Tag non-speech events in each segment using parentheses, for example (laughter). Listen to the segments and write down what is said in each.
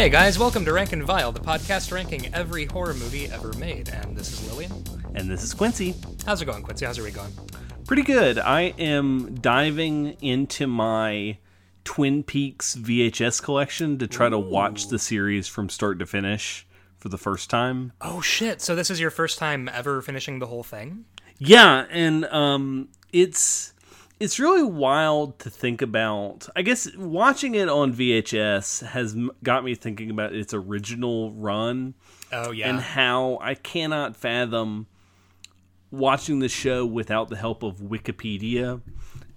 Hey guys, welcome to Rank and Vile, the podcast ranking every horror movie ever made. And this is Lillian. And this is Quincy. How's it going, Quincy? How's your week going? Pretty good. I am diving into my Twin Peaks VHS collection to try to watch the series from start to finish for the first time. Oh shit! So this is your first time ever finishing the whole thing? Yeah, and um, it's it's really wild to think about. I guess watching it on VHS has got me thinking about its original run Oh yeah. and how I cannot fathom watching the show without the help of Wikipedia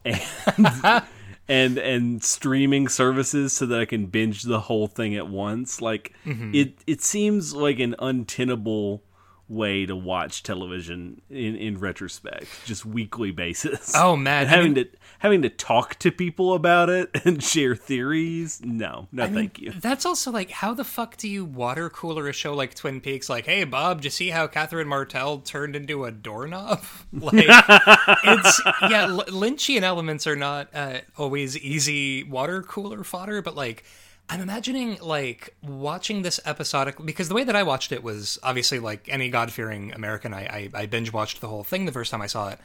and (laughs) and and streaming services so that I can binge the whole thing at once. Like mm-hmm. it it seems like an untenable way to watch television in in retrospect, just weekly basis. oh man, (laughs) And I having mean- to having to talk to people about it (laughs) and share theories, no, no, I mean, thank you. That's also like, how the fuck do you water cooler a show like Twin Peaks? Like, hey Bob, do you see how Catherine Martell turned into a doorknob? (laughs) Like, it's yeah, L- Lynchian elements are not uh, always easy water cooler fodder, but like. I'm imagining like watching this episodic because the way that I watched it was obviously like any God fearing American. I, I I binge watched the whole thing the first time I saw it,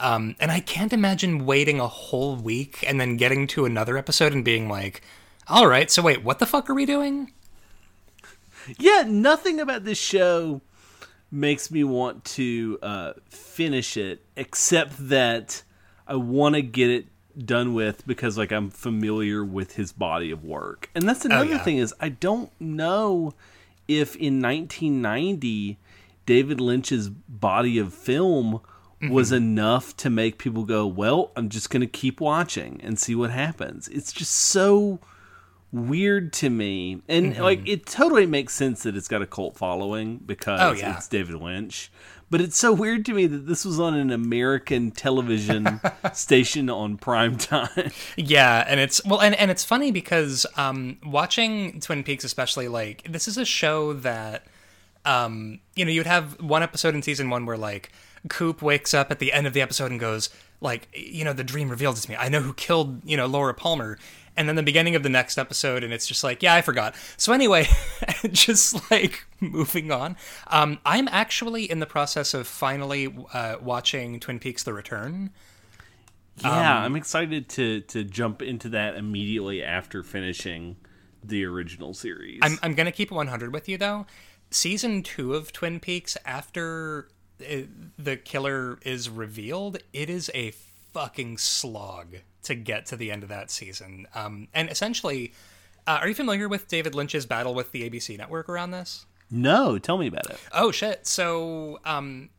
um, and I can't imagine waiting a whole week and then getting to another episode and being like, "All right, so wait, what the fuck are we doing?" Yeah, nothing about this show makes me want to uh, finish it, except that I want to get it done with because like I'm familiar with his body of work. And that's another yeah. thing is I don't know if in 1990 David Lynch's body of film was enough to make people go, "Well, I'm just going to keep watching and see what happens." It's just so weird to me. And Mm-hmm. like it totally makes sense that it's got a cult following because Oh, yeah. it's David Lynch. But it's so weird to me that this was on an American television (laughs) station on prime time. Yeah, and it's well, and and it's funny because um, watching Twin Peaks, especially like this is a show that um, you know you'd have one episode in season one where like Coop wakes up at the end of the episode and goes like you know the dream revealed it to me. I know who killed you know Laura Palmer. And then the beginning of the next episode, and it's just like, yeah, I forgot. So anyway, (laughs) just like moving on. Um, I'm actually in the process of finally uh, watching Twin Peaks: The Return. Yeah, I'm excited to to jump into that immediately after finishing the original series. I'm, I'm gonna keep it 100 with you though. Season two of Twin Peaks, after uh, the killer is revealed, it is a fucking slog to get to the end of that season. Um, and essentially, uh, are you familiar with David Lynch's battle with the ABC network around this? no, tell me about it. Oh shit! So, um,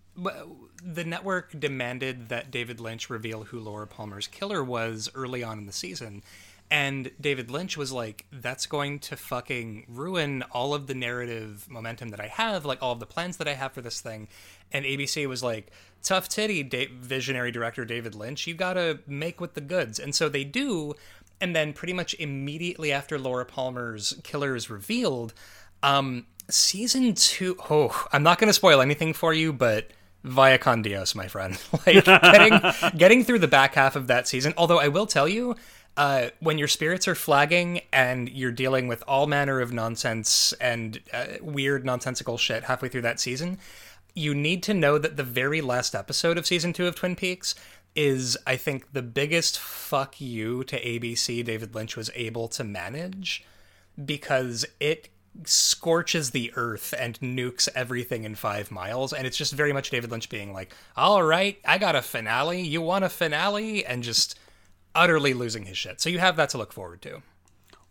the network demanded that David Lynch reveal who Laura Palmer's killer was early on in the season, and David Lynch was like, "That's going to fucking ruin all of the narrative momentum that I have, like all of the plans that I have for this thing." And ABC was like, "Tough titty, da- visionary director David Lynch, you gotta make with the goods." And so they do. And then, pretty much immediately after Laura Palmer's killer is revealed, um, season two oh i'm not to spoil anything for you but via con dios my friend (laughs) like getting getting through the back half of that season although i will tell you uh, when your spirits are flagging and you're dealing with all manner of nonsense and uh, weird nonsensical shit halfway through that season you need to know that the very last episode of season two of twin peaks is i think the biggest fuck you to abc david lynch was able to manage because it scorches the earth and nukes everything in five miles. And it's just very much David Lynch being like, all right, I got a finale. You want a finale? And just utterly losing his shit. So you have that to look forward to.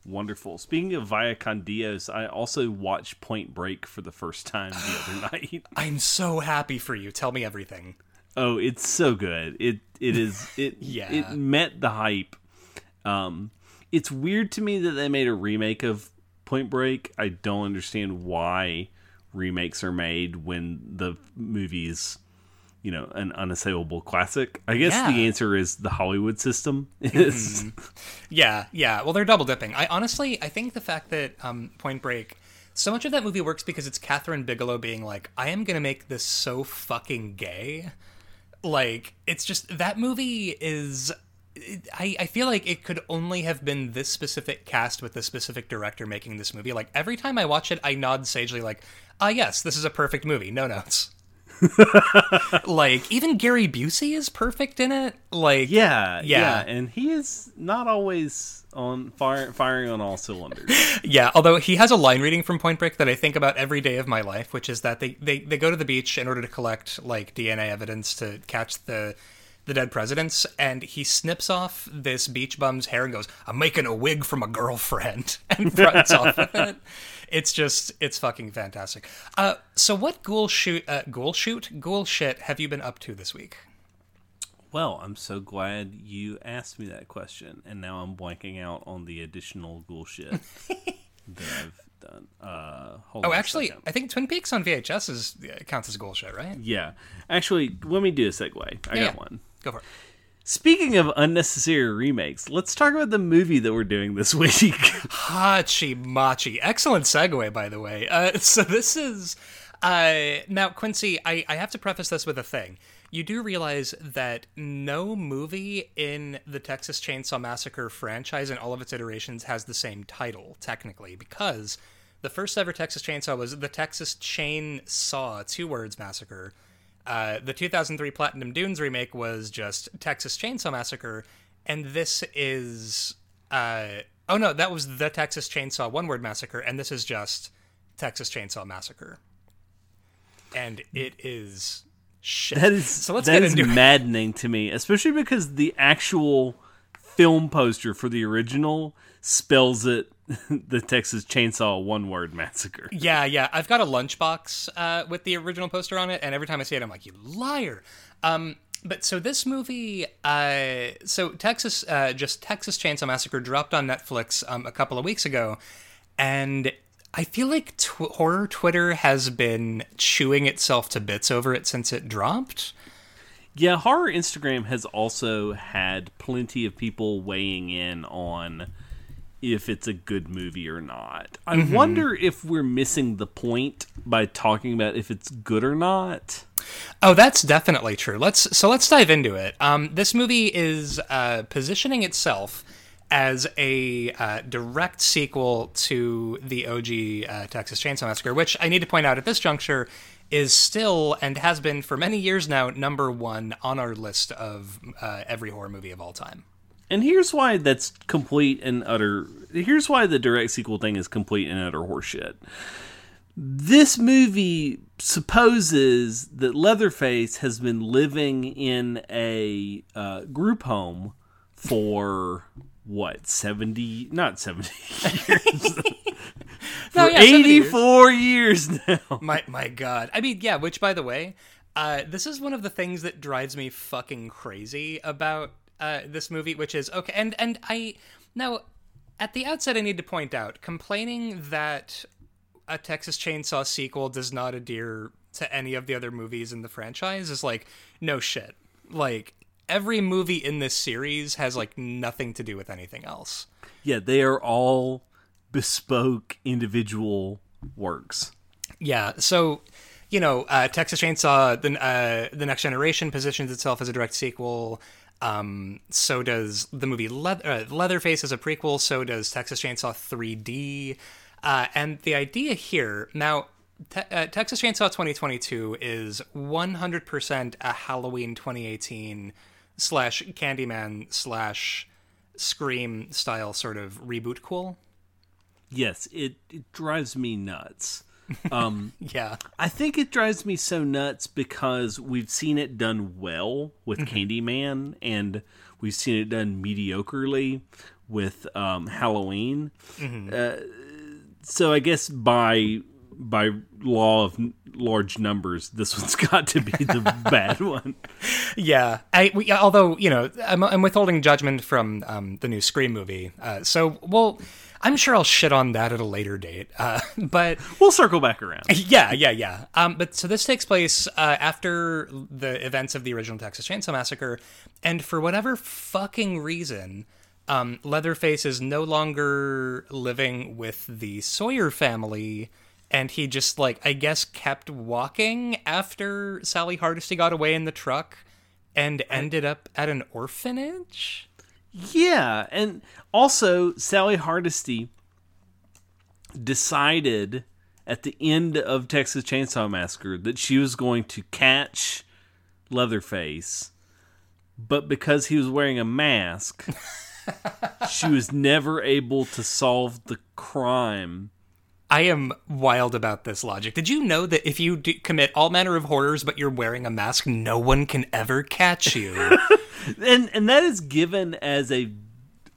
Wonderful. Speaking of Via Con Dios, I also watched Point Break for the first time the other (sighs) night. (laughs) I'm so happy for you. Tell me everything. Oh, it's so good. It it is it (laughs) Yeah. it met the hype. Um it's weird to me that they made a remake of Point Break. I don't understand why remakes are made when the movie's you know an unassailable classic. I guess the answer is the Hollywood system (laughs) is Yeah, yeah. Well, they're double dipping. I honestly, I think the fact that um, Point Break, so much of that movie works because it's Kathryn Bigelow being like, "I am gonna make this so fucking gay." Like, it's just that movie is I, I feel like it could only have been this specific cast with this specific director making this movie. Like every time I watch it, I nod sagely, like, ah, yes, this is a perfect movie. No notes. (laughs) like even Gary Busey is perfect in it. Like Yeah, Yeah. yeah, and he is not always on fire, firing on all cylinders. (laughs) Yeah, although he has a line reading from Point Break that I think about every day of my life, which is that they, they, they go to the beach in order to collect like DNA evidence to catch the the dead presidents, and he snips off this beach bum's hair and goes, "I'm making a wig from a girlfriend," (laughs) and runs off with it. It's just it's fucking fantastic. Uh, so what ghoul shoot uh, ghoul shoot ghoul shit have you been up to this week? Well, I'm so glad you asked me that question, and now I'm blanking out on the additional ghoul shit (laughs) that I've done. Uh, hold Oh, actually. I think Twin Peaks on VHS is uh, counts as ghoul shit, right? yeah. Actually, let me do a segue. I got Yeah. one. Go for it. Speaking of unnecessary remakes, let's talk about the movie that we're doing this (laughs) week. Hachi Machi. Excellent segue, by the way. Uh, so this is uh, now Quincy. I, I have to preface this with a thing. You do realize that no movie in the Texas Chainsaw Massacre franchise and all of its iterations has the same title, technically, because the first ever Texas Chainsaw was the Texas Chain Saw, two words massacre. Uh, the 2003 Platinum Dunes remake was just Texas Chainsaw Massacre, and this is uh, oh no, that was the Texas Chainsaw One Word Massacre, and this is just Texas Chainsaw Massacre, and it is shit. That is so. Let's that get is into it. maddening to me, especially because the actual film poster for the original spells it (laughs) the Texas Chainsaw One Word Massacre. Yeah, yeah. I've got a lunchbox uh, with the original poster on it, and every time I see it, I'm like, you liar. Um, but so this movie, uh, so Texas, uh, just Texas Chainsaw Massacre dropped on Netflix um, a couple of weeks ago, and I feel like tw- horror Twitter has been chewing itself to bits over it since it dropped. Yeah, horror Instagram has also had plenty of people weighing in on if it's a good movie or not. I Mm-hmm. wonder if we're missing the point by talking about if it's good or not. Oh, that's definitely true. Let's so let's dive into it. Um, this movie is uh, positioning itself as a uh, direct sequel to the OG uh, Texas Chainsaw Massacre, which I need to point out at this juncture is still and has been for many years now number one on our list of uh, every horror movie of all time. And here's why that's complete and utter. Here's why the direct sequel thing is complete and utter horseshit. This movie supposes that Leatherface has been living in a uh, group home for what seventy? Not seventy (laughs) years. (laughs) No, yeah, 70 years. eighty-four years now. My my god. I mean, yeah, which by the way, uh, this is one of the things that drives me fucking crazy about uh, this movie, which is okay and and I now at the outset I need to point out complaining that a Texas Chainsaw sequel does not adhere to any of the other movies in the franchise is like no shit. Like every movie in this series has like nothing to do with anything else. Yeah, they are all bespoke individual works. Yeah, so you know, uh, Texas Chainsaw, the uh, the Next Generation positions itself as a direct sequel. Um, so does the movie Le- uh, Leatherface as a prequel. So does Texas Chainsaw 3D. Uh, and the idea here now, te- uh, Texas Chainsaw 2022 is 100% a Halloween 2018 slash Candyman slash Scream style sort of reboot. Cool. Yes, it, it drives me nuts. (laughs) Yeah. I think it drives me so nuts because we've seen it done well with Candyman, and we've seen it done mediocrely with um, Halloween. Uh, so I guess by by law of large numbers, this one's (laughs) got to be the (laughs) bad one. Yeah, I we, although you know I'm, I'm withholding judgment from um, the new Scream movie, uh, so well, I'm sure I'll shit on that at a later date. Uh, (laughs) but We'll circle back around. (laughs) yeah, yeah, yeah. Um, but so this takes place uh, after the events of the original Texas Chainsaw Massacre, and for whatever fucking reason, um, Leatherface is no longer living with the Sawyer family. And he just like I guess kept walking after Sally Hardesty got away in the truck and ended up at an orphanage. Yeah, and also Sally Hardesty decided at the end of Texas Chainsaw Massacre that she was going to catch Leatherface, but because he was wearing a mask, (laughs) she was never able to solve the crime. I am wild about this logic. Did you know that if you commit all manner of horrors but you're wearing a mask, no one can ever catch you? (laughs) And and that is given as a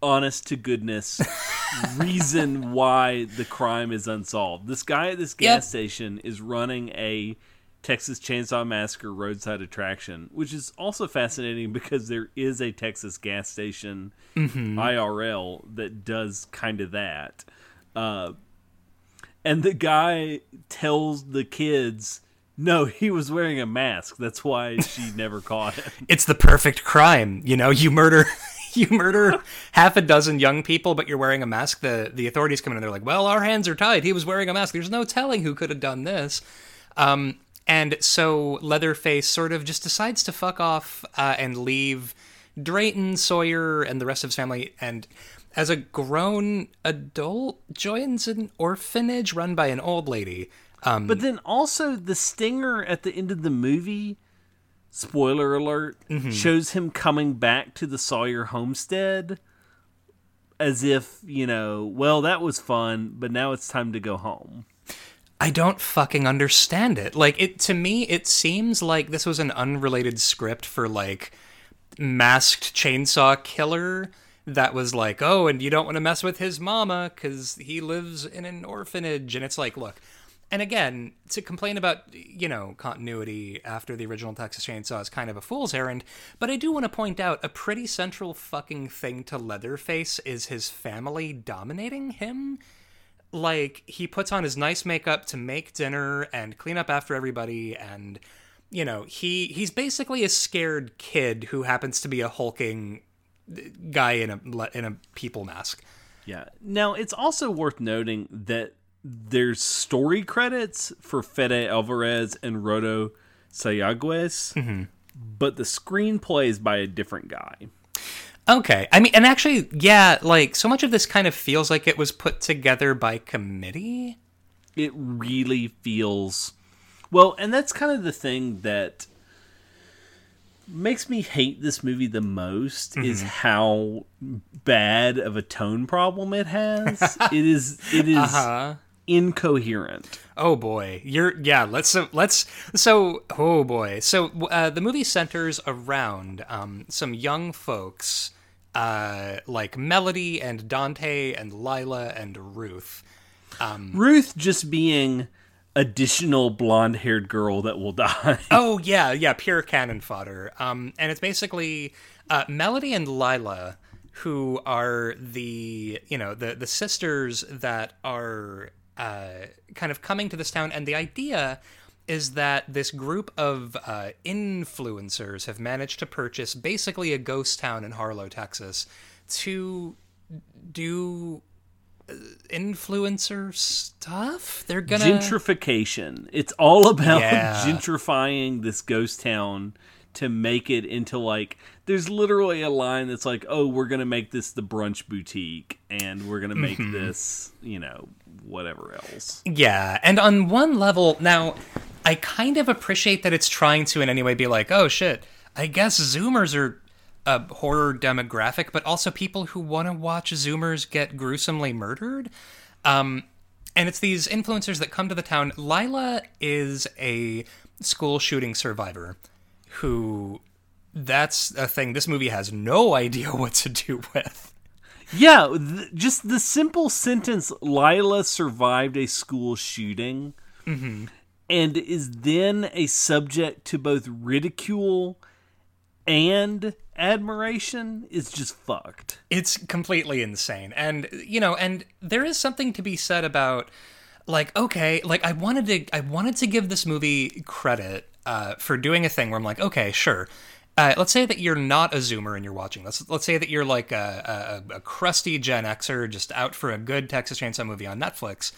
honest to goodness (laughs) reason why the crime is unsolved. This guy at this gas Yep. station is running a Texas Chainsaw Massacre roadside attraction, which is also fascinating because there is a Texas gas station IRL that does kind of that. Uh, and the guy tells the kids, no, he was wearing a mask. That's why she never caught him. (laughs) it's the perfect crime. You know, you murder (laughs) you murder half a dozen young people, but you're wearing a mask. The the authorities come in and they're like, "Well, our hands are tied. He was wearing a mask. There's no telling who could have done this." Um, and so Leatherface sort of just decides to fuck off uh, and leave Drayton, Sawyer, and the rest of his family. And as a grown adult, joins an orphanage run by an old lady. Um, But then also the stinger at the end of the movie, spoiler alert, shows him coming back to the Sawyer homestead as if, you know, well, that was fun, but now it's time to go home. I don't fucking understand it. Like it to me it seems like this was an unrelated script for like masked chainsaw killer that was like, "Oh, and you don't want to mess with his mama cuz he lives in an orphanage." And it's like, look, and again, to complain about, you know, continuity after the original Texas Chainsaw is kind of a fool's errand, but I do want to point out a pretty central fucking thing to Leatherface is his family dominating him like he puts on his nice makeup to make dinner and clean up after everybody and you know he he's basically a scared kid who happens to be a hulking uh, guy in a in a people mask Yeah. Now, it's also worth noting that there's story credits for Fede Alvarez and Rodo Sayagues, but the screenplay is by a different guy. okay. I mean and actually yeah like so much of this kind of feels like it was put together by committee? It really feels well and that's kind of the thing that makes me hate this movie the most is how bad of a tone problem it has. (laughs) It is it is uh incoherent Oh boy, you're yeah. Let's so let's so oh boy. So uh, the movie centers around um, some young folks uh, like Melody and Dante and Lila and Ruth. Um, ruth just being additional blonde-haired girl that will (laughs) die Oh yeah, yeah, pure cannon fodder. Um, and it's basically uh, Melody and Lila, who are the you know the the sisters that are uh, kind of coming to this town, and the idea is that this group of uh, influencers have managed to purchase basically a ghost town in Harlow, Texas, to do uh, influencer stuff. They're gonna gentrification it's all about Yeah. (laughs) gentrifying this ghost town to make it into like there's literally a line that's like oh we're gonna make this the brunch boutique and we're gonna make Mm-hmm. this you know whatever else Yeah, and on one level, now I kind of appreciate that it's trying to in any way be like, oh shit, I guess Zoomers are a horror demographic, but also people who want to watch Zoomers get gruesomely murdered. Um, and it's these influencers that come to the town. Lila is a school shooting survivor who. That's a thing this movie has no (laughs) idea what to do with. Yeah th- just the simple sentence lila survived a school shooting Mm-hmm. and is then a subject to both ridicule and admiration is just fucked it's completely insane and you know and there is something to be said about like okay like i wanted to i wanted to give this movie credit uh, for doing a thing where i'm like okay sure uh, let's say that you're not a zoomer and you're watching this. Let's say that you're like a, a, a crusty gen xer just out for a good texas chainsaw movie on netflix.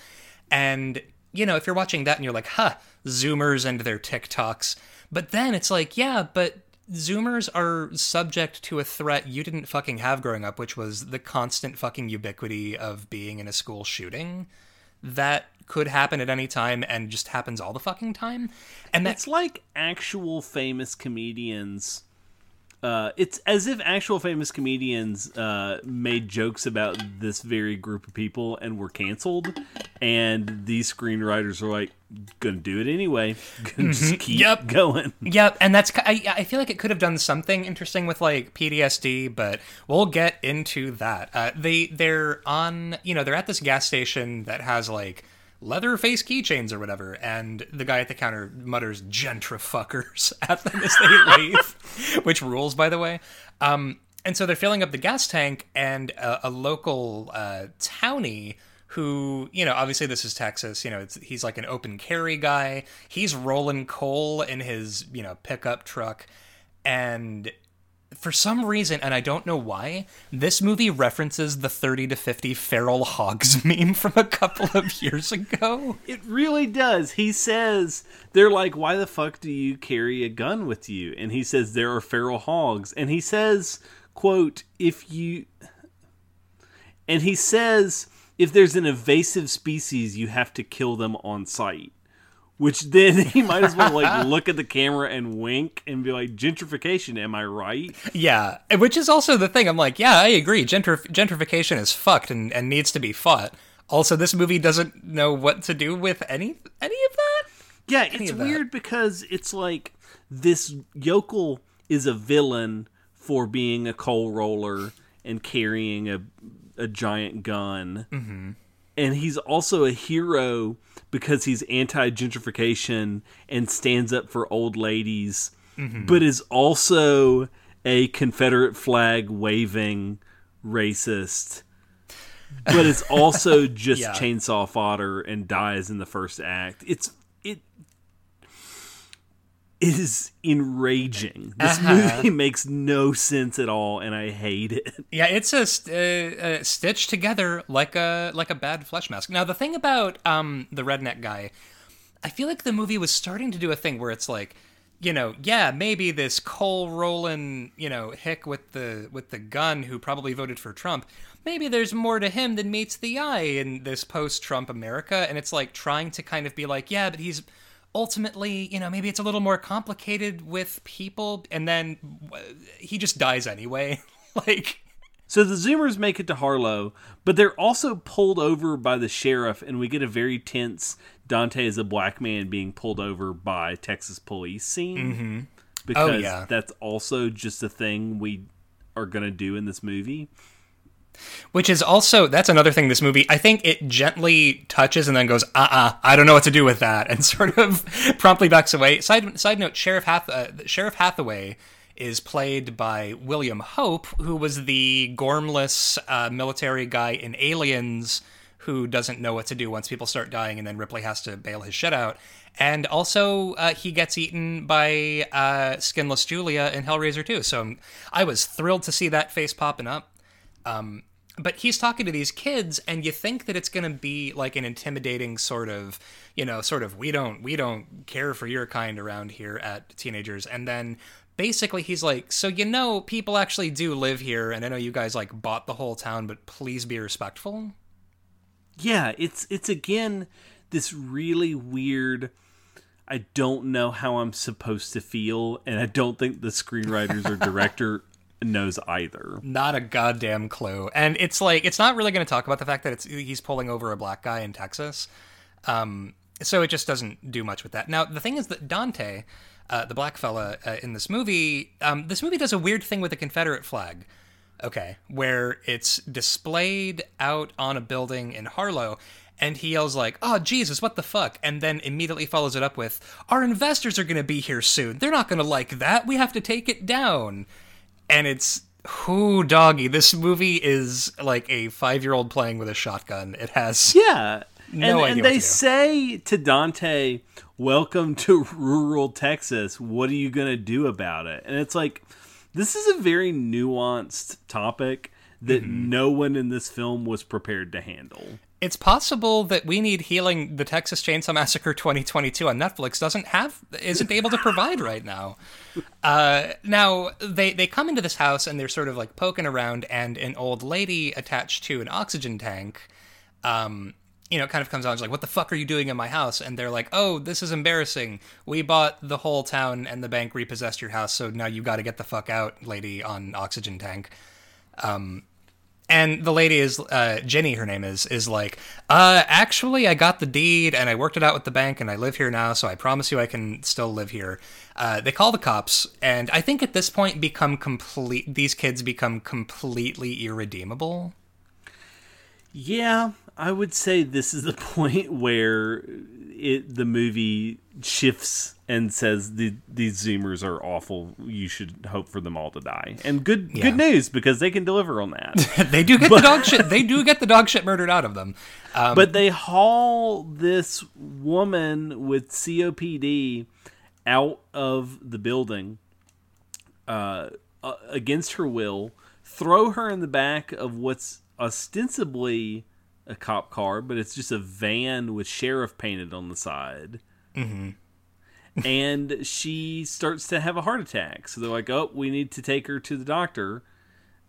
And you know if you're watching that and you're like huh zoomers and their tiktoks. But then it's like yeah but Zoomers are subject to a threat you didn't fucking have growing up, which was the constant fucking ubiquity of being in a school shooting. That could happen at any time and just happens all the fucking time. And that's It's like actual famous comedians. Uh, it's as if actual famous comedians uh, made jokes about this very group of people and were canceled, and these screenwriters are like, "Gonna do it anyway. (laughs) Gonna just keep Yep. going." Yep, and that's I, I feel like it could have done something interesting with like PTSD, but we'll get into that. Uh, they they're on you know they're at this gas station that has like leather face keychains or whatever, and the guy at the counter mutters "gentrifuckers" (laughs) at them as they leave, (laughs) which rules by the way. Um, and so they're filling up the gas tank, and a, a local uh, townie who you know obviously this is texas you know he's like an open carry guy. He's rolling coal in his you know pickup truck. And for some reason and i don't know why this movie references the 30 to 50 feral hogs (laughs) meme from a couple of years ago It really does. He says they're like, "Why the fuck do you carry a gun with you?" And he says there are feral hogs. And he says, "quote If you," and he says, "If there's an invasive species, you have to kill them on sight." Which then (laughs) he might as well like (laughs) look at the camera and wink and be like, "Gentrification, am I right?" yeah which is also the thing i'm like yeah i agree Gentrif- gentrification is fucked and, and needs to be fought also this movie doesn't know what to do with any any of that Yeah, it's of that. weird because it's like this yokel is a villain for being a coal roller and carrying a a giant gun, mm-hmm. And he's also a hero because he's anti gentrification and stands up for old ladies, mm-hmm. but is also a Confederate flag waving racist. But it's also (laughs) just Yeah. chainsaw fodder and dies in the first act. It's it is enraging. This movie (laughs) makes no sense at all, and I hate it. (laughs) Yeah, it's a st- uh, uh, stitched together like a like a bad flesh mask. Now the thing about um the redneck guy, I feel like the movie was starting to do a thing where it's like, you know, yeah, maybe this coal rolling, you know, hick with the with the gun who probably voted for Trump. Maybe there's more to him than meets the eye in this post-Trump America, and it's like trying to kind of be like, yeah, but he's ultimately, you know, maybe it's a little more complicated with people, and then he just dies anyway. (laughs) like. So the Zoomers make it to Harlow, but they're also pulled over by the sheriff, and we get a very tense Dante as a black man being pulled over by Texas police scene. Mm-hmm. Because Oh, yeah. that's also just a thing we are going to do in this movie. Which is also that's another thing. This movie, I think it gently touches and then goes, "Uh, uh I don't know what to do with that," and (laughs) sort of promptly backs away. Side side note: Sheriff Hath- uh, Sheriff Hathaway is played by William Hope, who was the gormless uh, military guy in Aliens, who doesn't know what to do once people start dying, and then Ripley has to bail his shit out. And also, uh, he gets eaten by uh, Skinless Julia in Hellraiser 2. So um, I was thrilled to see that face popping up. Um, but he's talking to these kids, and you think that it's going to be like an intimidating sort of, you know, sort of we don't we don't care for your kind around here at teenagers, and then basically he's like, so you know, people actually do live here, and I know you guys like bought the whole town, but please be respectful. Yeah, it's it's again this really weird I don't know how I'm supposed to feel and I don't think the screenwriters or (laughs) director knows either. Not a goddamn clue. And it's like it's not really going to talk about the fact that it's he's pulling over a black guy in Texas. Um, so it just doesn't do much with that. Now the thing is that Dante, uh, the black fella uh, in this movie, um, this movie does a weird thing with the Confederate flag. Okay, where it's displayed out on a building in Harlow. And he yells like, "Oh Jesus, what the fuck!" And then immediately follows it up with, "Our investors are going to be here soon. They're not going to like that. We have to take it down." And it's whoo doggy this movie is like a five-year-old playing with a shotgun it has Yeah. No and, idea and they to say to Dante, "Welcome to (laughs) rural Texas. What are you going to do about it?" And it's like this is a very nuanced topic that Mm-hmm. no one in this film was prepared to handle. It's possible that we need healing the Texas Chainsaw Massacre 2022 on Netflix doesn't have isn't able to provide right now. Uh, now they they come into this house and they're sort of like poking around, and an old lady attached to an oxygen tank, um, you know, kind of comes out and is like, "What the fuck are you doing in my house?" And they're like, "Oh, this is embarrassing. We bought the whole town, and the bank repossessed your house, so now you got to get the fuck out, lady on oxygen tank." Um, and the lady is uh, Jenny. Her name is is like, uh, actually, I got the deed and I worked it out with the bank, and I live here now. So I promise you, I can still live here. Uh, they call the cops, and I think at this point, become complete. These kids become completely irredeemable. Yeah, I would say this is the (laughs) point where it the movie shifts and says the, these Zoomers are awful. You should hope for them all to die. And good Yeah. good news because they can deliver on that. (laughs) they do get the dog shit. They do get the dog shit murdered out of them. Um, but they haul this woman with COPD out of the building uh, uh, against her will, throw her in the back of what's ostensibly a cop car, but it's just a van with sheriff painted on the side. Mm-hmm. and she starts to have a heart attack. So they're like, "Oh, we need to take her to the doctor."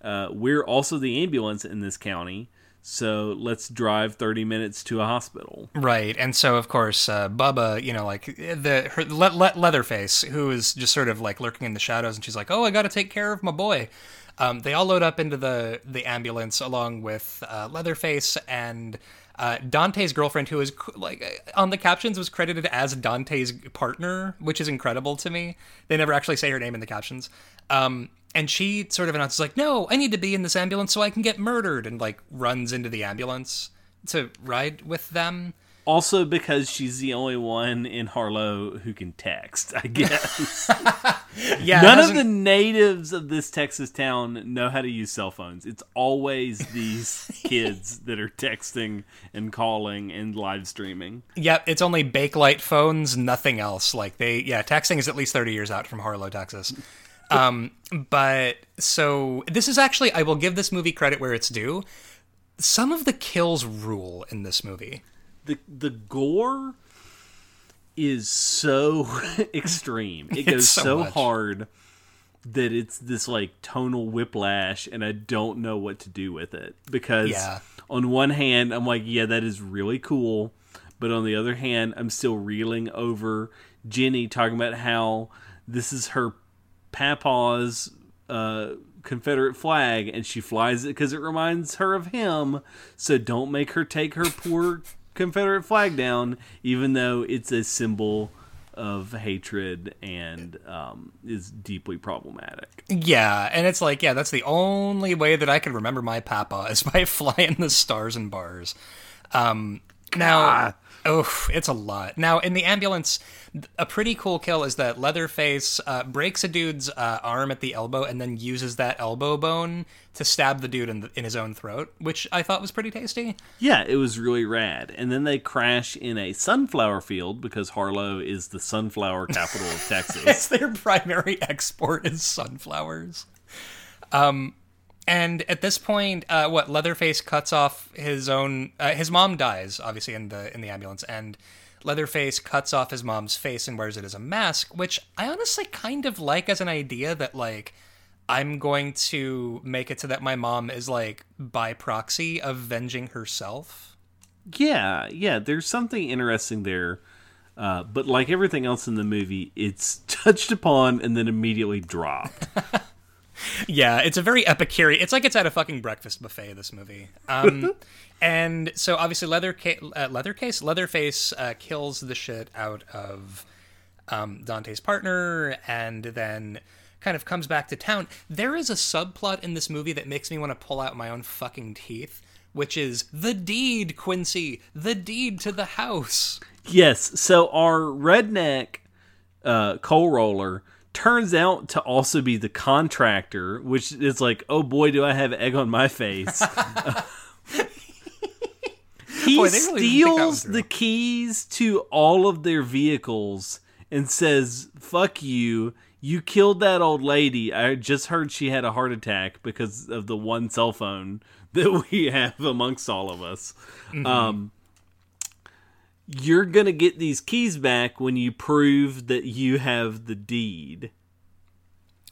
Uh, we're also the ambulance in this county, so let's drive 30 minutes to a hospital. Right, and so of course, uh, Bubba, you know, like the her le- le- Leatherface, who is just sort of like lurking in the shadows, and she's like, "Oh, I got to take care of my boy." Um, they all load up into the the ambulance along with uh, Leatherface and uh, Dante's girlfriend, who is like on the captions was credited as Dante's partner, which is incredible to me. They never actually say her name in the captions. Um, and she sort of announces like, "No, I need to be in this ambulance so I can get murdered," and like runs into the ambulance to ride with them. Also, because she's the only one in Harlow who can text, I guess. (laughs) Yeah, None of the natives of this Texas town know how to use cell phones. It's always these (laughs) kids that are texting and calling and live streaming. Yep, it's only Bakelite phones, nothing else. Like they, yeah, texting is at least thirty years out from Harlow, Texas. Um, but so this is actually, I will give this movie credit where it's due. Some of the kills rule in this movie. The the gore is so (laughs) extreme. It (laughs) goes so so, hard that it's this like tonal whiplash and I don't know what to do with it because Yeah. on one hand I'm like yeah that is really cool but on the other hand I'm still reeling over Jenny talking about how this is her papa's uh Confederate flag and she flies it because it reminds her of him. So don't make her take her poor Confederate flag down, even though it's a symbol of hatred and um, is deeply problematic. Yeah, and it's like, yeah, that's the only way that I can remember my papa is (laughs) by flying the stars and bars. Um, now, oh, it's a lot. Now, in the ambulance, a pretty cool kill is that Leatherface uh, breaks a dude's uh, arm at the elbow and then uses that elbow bone to stab the dude in, the, in his own throat, which I thought was pretty tasty. Yeah, it was really rad. And then they crash in a sunflower field because Harlow is the sunflower capital of (laughs) Texas. It's their primary (laughs) export is sunflowers. Um, and at this point, uh, what Leatherface cuts off his own. Uh, his mom dies, obviously in the in the ambulance, and Leatherface cuts off his mom's face and wears it as a mask, which I honestly kind of like as an idea that like. I'm going to make it so that my mom is like by proxy avenging herself. Yeah, yeah, there's something interesting there. Uh, but like everything else in the movie, it's (laughs) touched upon and then immediately dropped. (laughs) Yeah, it's a very Epicurean. It's like it's at a fucking breakfast buffet. This movie. Um, (laughs) and so obviously, leather uh, Leathercase Leatherface uh, kills the shit out of um, Dante's partner, and then kind of comes back to town. There is a subplot in this movie that makes me want to pull out my own fucking teeth, which is the deed, Quincy, the deed to the house. yes, so our redneck uh, coal roller turns out to also be the contractor, which is like, oh boy, do I have egg on my face. (laughs) he Boy, they really didn't think that one steals the keys to all of their vehicles and says, fuck you. you killed that old lady. I just heard she had a heart attack because of the one cell phone (laughs) that we have amongst all of us. Mm-hmm. Um, you're going to get these keys back when you prove that you have the deed.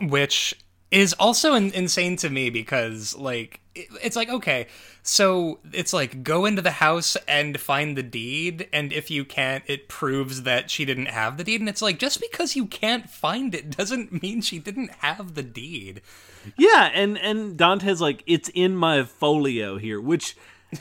Which is also in- insane to me because, like, it, it's like, okay, so it's like go into the house and find the deed, and if you can't, it proves that she didn't have the deed. And it's like, just because you can't find it (laughs) doesn't mean she didn't have the deed. Yeah, and and Dante's like, it's in my folio here, which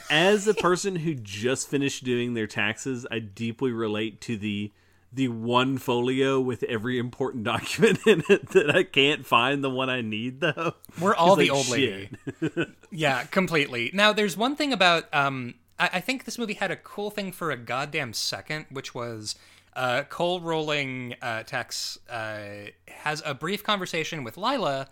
as a person who just finished doing their taxes, I deeply relate to the the one folio with every important (laughs) document in it that I can't find the one I need though. We're all the like, old lady. (laughs) (laughs) yeah, completely. Now there's one thing about um I, I, think this movie had a cool thing for a goddamn second, which was uh Cole Rolling uh Tex uh has a brief conversation with Lila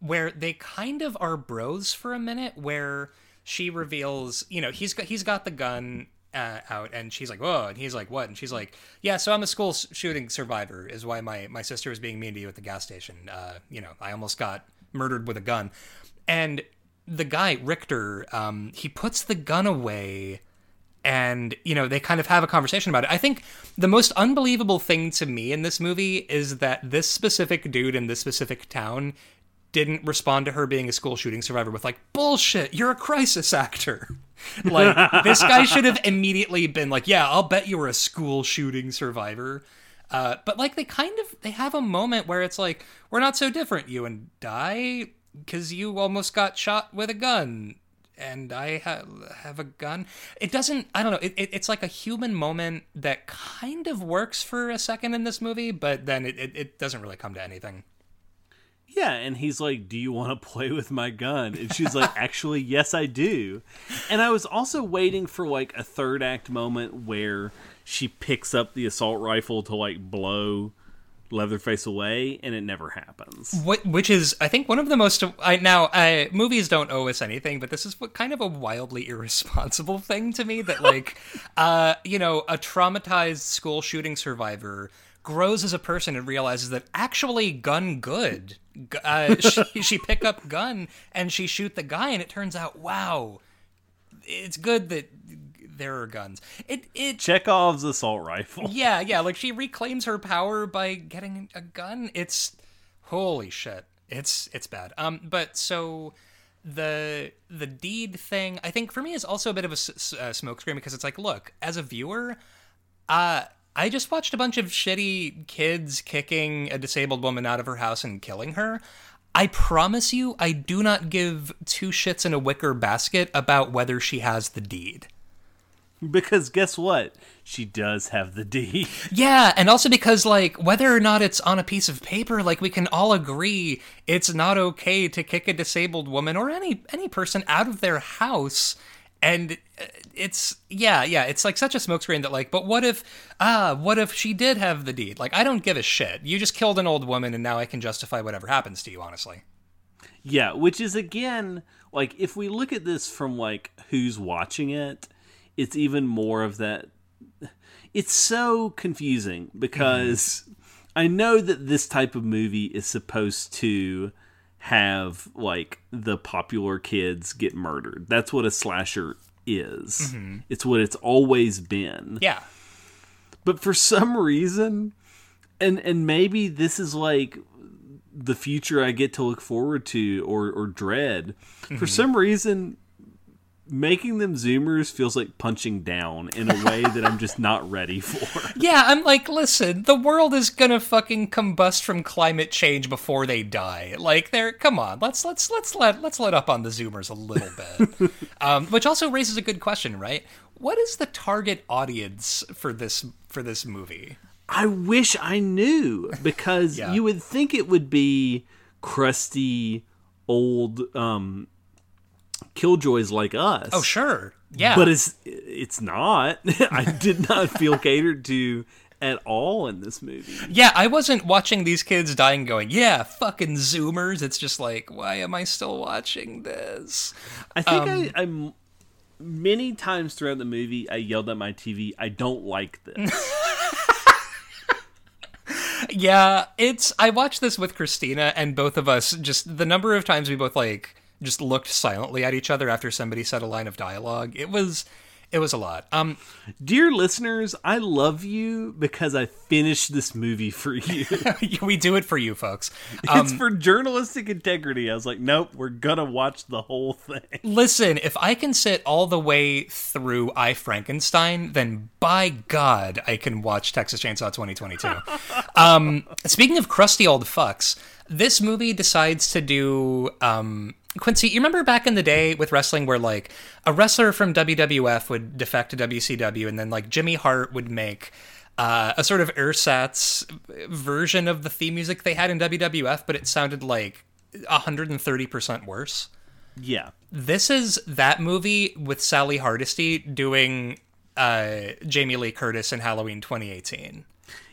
where they kind of are bros for a minute where she reveals, you know, he's got he's got the gun uh, out, and she's like, "Whoa!" And he's like, "What?" And she's like, "Yeah, so I'm a school shooting survivor. Is why my my sister was being mean to you at the gas station. Uh, you know, I almost got murdered with a gun." And the guy Richter, um, he puts the gun away, and you know they kind of have a conversation about it. I think the most unbelievable thing to me in this movie is that this specific dude in this specific town didn't respond to her being a school shooting survivor with like bullshit you're a crisis actor. (laughs) Like this guy should have immediately been like yeah i'll bet you were a school shooting survivor. Uh, but like they kind of they have a moment where it's like we're not so different you and i because you almost got shot with a gun and i ha- have a gun. It doesn't i don't know it, it, it's like a human moment that kind of works for a second in this movie but then it, it, it doesn't really come to anything yeah, and he's like, "Do you want to play with my gun?" And she's like, (laughs) "Actually, yes, I do." And I was also waiting for like a third act moment where she picks up the assault rifle to like blow Leatherface away, and it never happens. What, which is, I think, one of the most. I now I, movies don't owe us anything, but this is what kind of a wildly (laughs) irresponsible thing to me that, like, (laughs) uh, you know, a traumatized school shooting survivor grows as a person and realizes that actually gun good. Uh, (laughs) she, she pick up gun and she shoot the guy and it turns out wow it's good that there are guns. It it chekhov's assault rifle. Yeah yeah like she reclaims her power by getting a gun. It's holy shit it's it's bad. Um but so the the deed thing i think for me is also a bit of a, a smokescreen because it's like look as a viewer uh I just watched a bunch of shitty kids kicking a disabled woman out of her house and killing her. I promise you, I do not give two shits in a wicker basket about whether she has the deed. Because guess what? She does have the deed. (laughs) Yeah, and also because, like, whether or not it's on a piece of paper, like, we can all agree it's not okay to kick a disabled woman or any any person out of their house and uh, it's yeah yeah it's like such a smokescreen that like but what if ah what if she did have the deed? Like i don't give a shit. You just killed an old woman and now i can justify whatever happens to you honestly. Yeah which is again like if we look at this from like who's watching it it's even more of that it's so confusing because mm-hmm. i know that this type of movie is supposed to have like the popular kids get murdered. That's what a slasher is. Mm-hmm. It's what it's always been. Yeah. But for some reason and and maybe this is like the future I get to look forward to or or dread. Mm-hmm. For some reason making them zoomers feels like punching down in a way that I'm just not ready for. (laughs) Yeah, I'm like, listen, the world is gonna fucking combust from climate change before they die. Like, they're come on, let's let's let's let let's let up on the zoomers a little bit. (laughs) um, which also raises a good question, right? What is the target audience for this for this movie? I wish I knew because yeah. you would think it would be crusty old um killjoys like us. Oh sure, yeah. But it's it's not. (laughs) I did not feel (laughs) catered to at all in this movie. Yeah, I wasn't watching these kids dying going, yeah, fucking zoomers. It's just like, why am I still watching this? I think um, I, I'm many times throughout the movie I yelled at my TV, I don't like this. (laughs) Yeah, it's. I watched this with Christina, and both of us just the number of times we both like just looked silently at each other after somebody said a line of dialogue. It was it was a lot. Um, Dear listeners, I love you because I finished this movie for you. (laughs) we do it for you, folks. Um, it's for journalistic integrity. I was like, nope, we're gonna watch the whole thing. listen, if I can sit all the way through I Frankenstein, then by God, I can watch Texas Chainsaw 2022. (laughs) um, speaking of crusty old fucks, this movie decides to do. Um, Quincy, you remember back in the day with wrestling where like a wrestler from WWF would defect to WCW and then like Jimmy Hart would make uh, a sort of ersatz version of the theme music they had in WWF, but it sounded like 130% worse. Yeah. This is that movie with Sally Hardesty doing uh, Jamie Lee Curtis in Halloween 2018.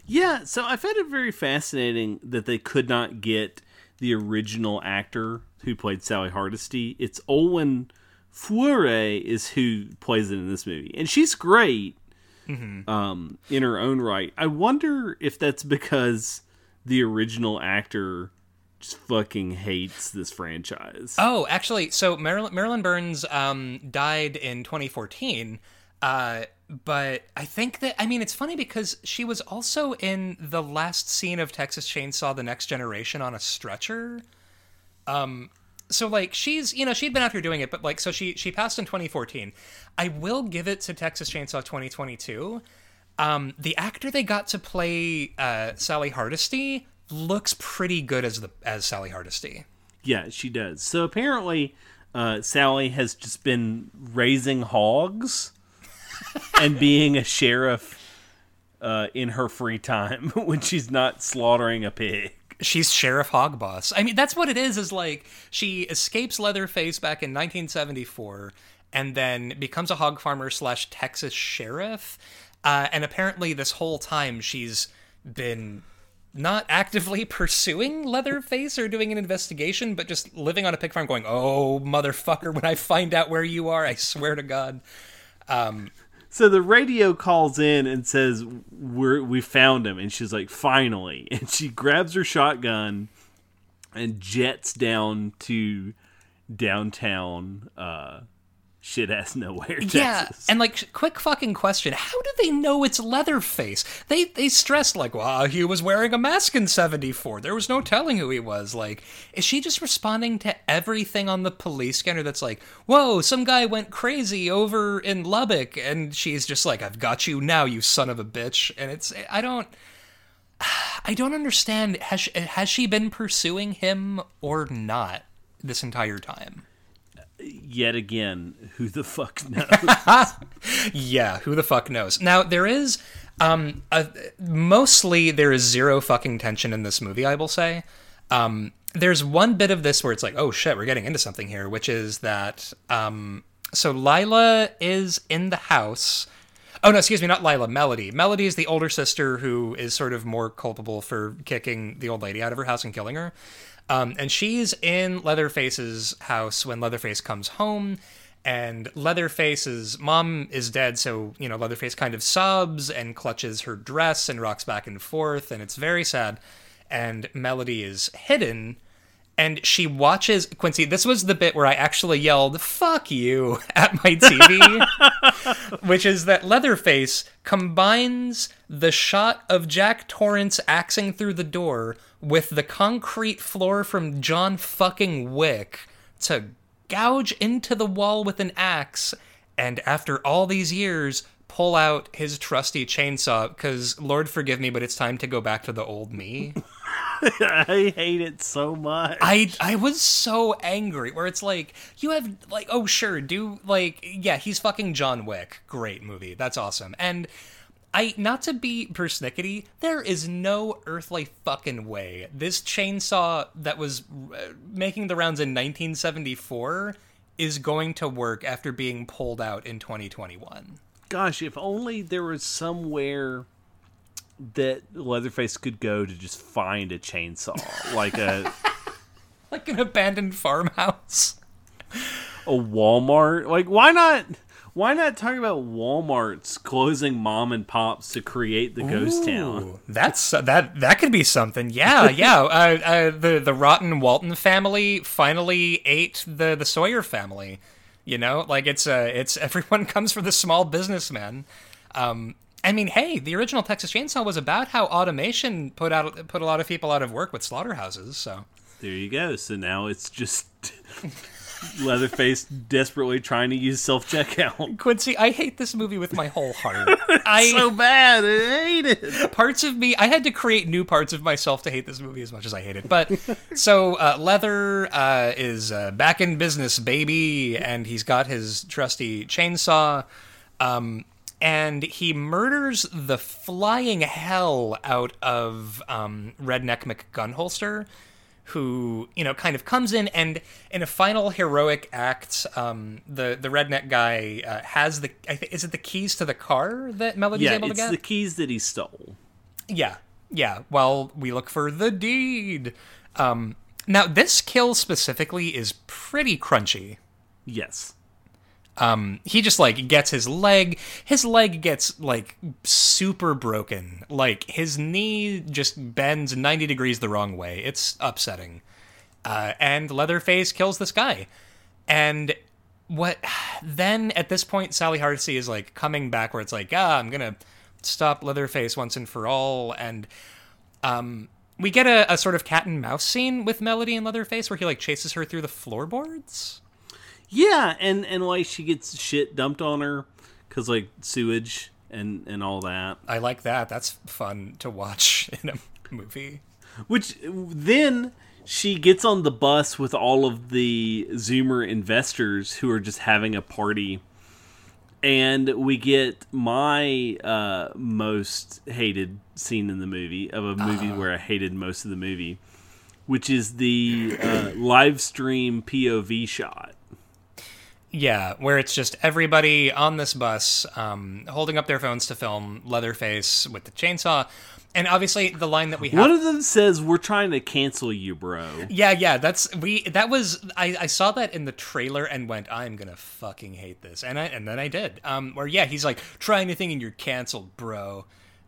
Yeah, so I found it very fascinating that they could not get the original actor who played Sally Hardesty. It's Olwen Fouéré is who plays it in this movie, and she's great um, in her own right. I wonder if that's because the original actor just fucking hates this franchise. Oh, actually, so Marilyn, Marilyn Burns um, died in 2014. Uh, but I think that I mean it's funny because she was also in the last scene of Texas Chainsaw: The Next Generation on a stretcher. Um, so like she's you know she'd been out here doing it, but like so she she passed in 2014. I will give it to Texas Chainsaw 2022. Um, the actor they got to play uh, Sally Hardesty looks pretty good as the as Sally Hardesty. Yeah, she does. So apparently, uh, Sally has just been raising hogs and being a sheriff uh, in her free time (laughs) when she's not slaughtering a pig. She's Sheriff Hogboss. I mean, that's what it is. Is like she escapes Leatherface back in 1974, and then becomes a hog farmer slash Texas sheriff. Uh, and apparently, this whole time, she's been not actively (laughs) pursuing Leatherface or doing an investigation, but just living on a pig farm, going, "Oh, motherfucker! When I find out where you are, I swear to God." So the radio calls in and says, "We're we found him," and she's like, "Finally!" (laughs) And she grabs her shotgun and jets down to downtown uh, shit ass nowhere, (laughs) Texas. Yeah, and like, quick fucking question: How do they know it's Leatherface? They they stressed like, "Well, uh, he was wearing a mask in '74. There was no telling who he was." Like, is she just responding to everything on the police scanner that's like, "Whoa, some guy went crazy over in Lubbock," and she's just like, "I've got you now, you son of a bitch." And it's I don't. (sighs) I don't understand. Has she, has she been pursuing him or not this entire time? Yet again, who the fuck (laughs) knows? Yeah, who the fuck knows? Now there is um a, mostly there is zero fucking tension in this movie, I will say. Um there's one bit of this where it's like, "Oh shit, we're getting into something here," which is that um so Lila is in the house. Oh no, excuse me, not Lila, Melody. Melody is the older sister who is sort of more culpable for kicking the old lady out of her house and killing her. Um, and she's in Leatherface's house when Leatherface comes home, and Leatherface's mom is dead, so you know Leatherface kind of sobs and clutches her dress and rocks back and forth, and it's very sad. And Melody is hidden, and she watches Quincy. This was the bit where I actually yelled "fuck you" (laughs) at my TV, (laughs) (laughs) which is that Leatherface combines the shot of Jack Torrance axing through the door with the concrete floor from John fucking Wick to gouge into the wall with an axe, and after all these years, pull out his trusty chainsaw. Because Lord forgive me, but it's time to go back to the old me. (laughs) I hate it so much. I I was so angry where it's like you have like oh sure do like yeah he's fucking John Wick great movie that's awesome and I not to be persnickety there is no earthly fucking way this chainsaw that was uh, making the rounds in 1974 is going to work after being pulled out in 2021 Gosh, if only there was somewhere that Leatherface could go to just find a chainsaw, like a (laughs) like an abandoned farmhouse a Walmart. Like, why not? Why not talk about Walmart's closing mom and pops to create the ghost town? That's uh, that. That could be something. Yeah, (laughs) yeah. Uh, uh, the the rotten Walton family finally ate the the Sawyer family. You know, like it's uh, it's (laughs) everyone comes from the small businessman. Um, I mean, hey, the original Texas Chainsaw was about how automation put out put a lot of people out of work with slaughterhouses. So There you go. So now it's just (laughs) Leatherface desperately trying to use self checkout. Quincy, I hate this movie with my whole heart. (laughs) I So bad, I hate it. parts of me i had to create new parts of myself to hate this movie as much as i hate it but (laughs) so uh, leather uh, is uh, back in business baby and he's got his trusty chainsaw um, and he murders the flying hell out of um, redneck mcgunholster who you know kind of comes in and in a final heroic act um, the the redneck guy uh, has the I think is it the keys to the car that melody's Yeah, able to get? Yeah, it's the keys that he stole. yeah, yeah. Well, we look for the deed. Um, now, this kill specifically is pretty crunchy. Yes. Um, he just like gets his leg. His leg gets like super broken. Like his knee just bends ninety degrees the wrong way. It's upsetting. Uh, and Leatherface kills this guy. And what (sighs) then at this point Sally Hardesty is like coming back where it's like, ah, I'm gonna stop Leatherface once and for all. And um, we get a, a sort of cat and mouse scene with Melody and Leatherface where he like chases her through the floorboards. Yeah, and and like she gets shit dumped on her because like sewage and and all that. I like that. That's fun to watch (laughs) in a movie. Which then she gets on the bus with all of the Zoomer investors who are just having a party. And we get my uh, most hated scene in the movie of a movie where I hated most of the movie, which is the uh, live stream POV shot. Yeah, where it's just everybody on this bus um, holding up their phones to film Leatherface with the chainsaw. And obviously, the line that we have. One of them says, "We're trying to cancel you, bro." Yeah, yeah, that's we. That was I. I saw that in the trailer and went, "I'm gonna fucking hate this," and I and then I did. Um, where yeah, he's like, "Try anything and you're canceled, bro."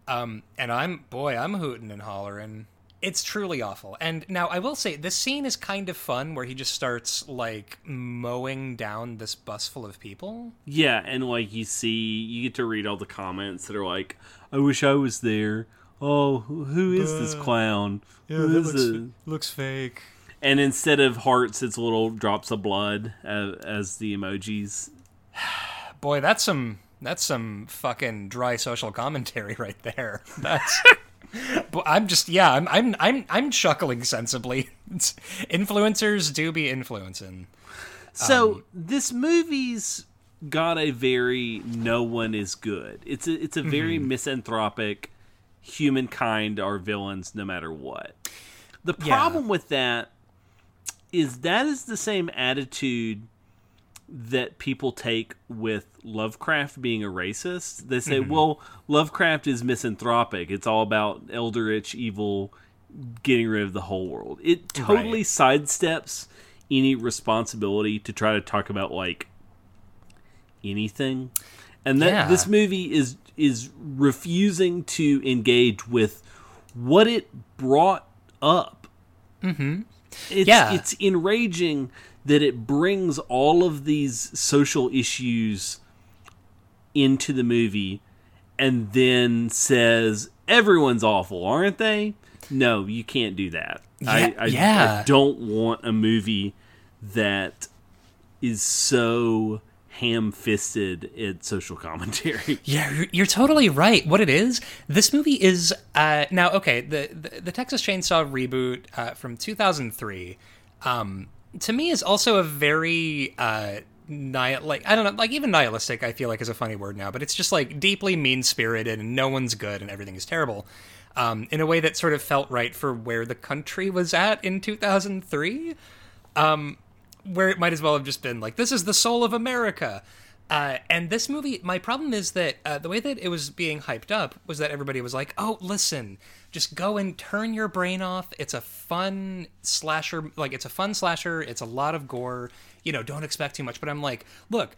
Um, and I'm boy, I'm hooting and hollering. It's truly awful. And now I will say this scene is kind of fun, where he just starts like mowing down this bus full of people. Yeah, and like you see, you get to read all the comments that are like, "I wish I was there." Oh, who who is this clown? Who is it? looks fake. And instead of hearts, it's little drops of blood as, as the emojis. (sighs) Boy, that's some that's some fucking dry social commentary (laughs) right there. That's (laughs) but I'm just yeah, I'm I'm I'm I'm chuckling sensibly. (laughs) Influencers do be influencing. So um, this movie's got a very no one is good. It's a it's a very mm-hmm. misanthropic. Humankind are villains no matter what. The Yeah. problem with that is that is the same attitude that people take with Lovecraft being a racist. They say, well, Lovecraft is misanthropic. It's all about eldritch evil getting rid of the whole world. It totally Right. sidesteps any responsibility to try to talk about like anything. And that Yeah. this movie is is refusing to engage with what it brought up. Mm-hmm. It's, Yeah. it's enraging that it brings all of these social issues into the movie and then says everyone's awful, aren't they? No, you can't do that. I, Yeah, I, yeah. I don't want a movie that is so ham-fisted at social commentary. (laughs) Yeah, you're, you're totally right. What it is, this movie is uh, now okay. The, the the Texas Chainsaw reboot uh, from 2003, um, to me, is also a very uh, like I don't know, like even nihilistic. I feel like is a funny word now, but it's just like deeply mean spirited and no one's good and everything is terrible. Um, in a way that sort of felt right for where the country was at in 2003 where it might as well have just been like this is the soul of america uh, and this movie my problem is that uh, the way that it was being hyped up was that everybody was like oh listen just go and turn your brain off. It's a fun slasher like it's a fun slasher. It's a lot of gore. You know don't expect too much. But i'm like look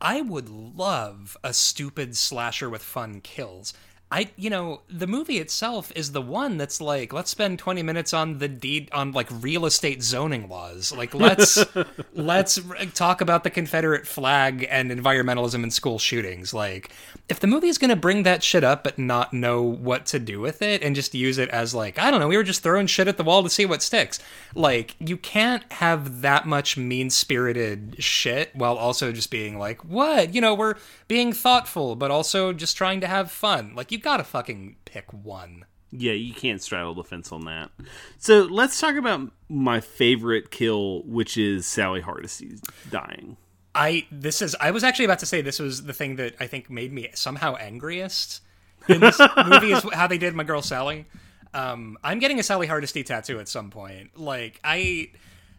I would love a stupid slasher with fun kills. I you know the movie itself is the one that's like let's spend 20 minutes on the deed on like real estate zoning laws. Like let's (laughs) let's talk about the Confederate flag and environmentalism in school shootings. Like if the movie is going to bring that shit up but not know what to do with it and just use it as like I don't know we were just throwing shit at the wall to see what sticks like you can't have that much mean-spirited shit while also just being like what you know we're being thoughtful but also just trying to have fun like you gotta fucking pick one Yeah, you can't straddle the fence on that. So let's talk about my favorite kill, which is Sally Hardesty dying. I this is I was actually about to say this was the thing that I think made me somehow angriest in this (laughs) movie is how they did my girl Sally. Um, I'm getting a Sally Hardesty tattoo at some point. Like I,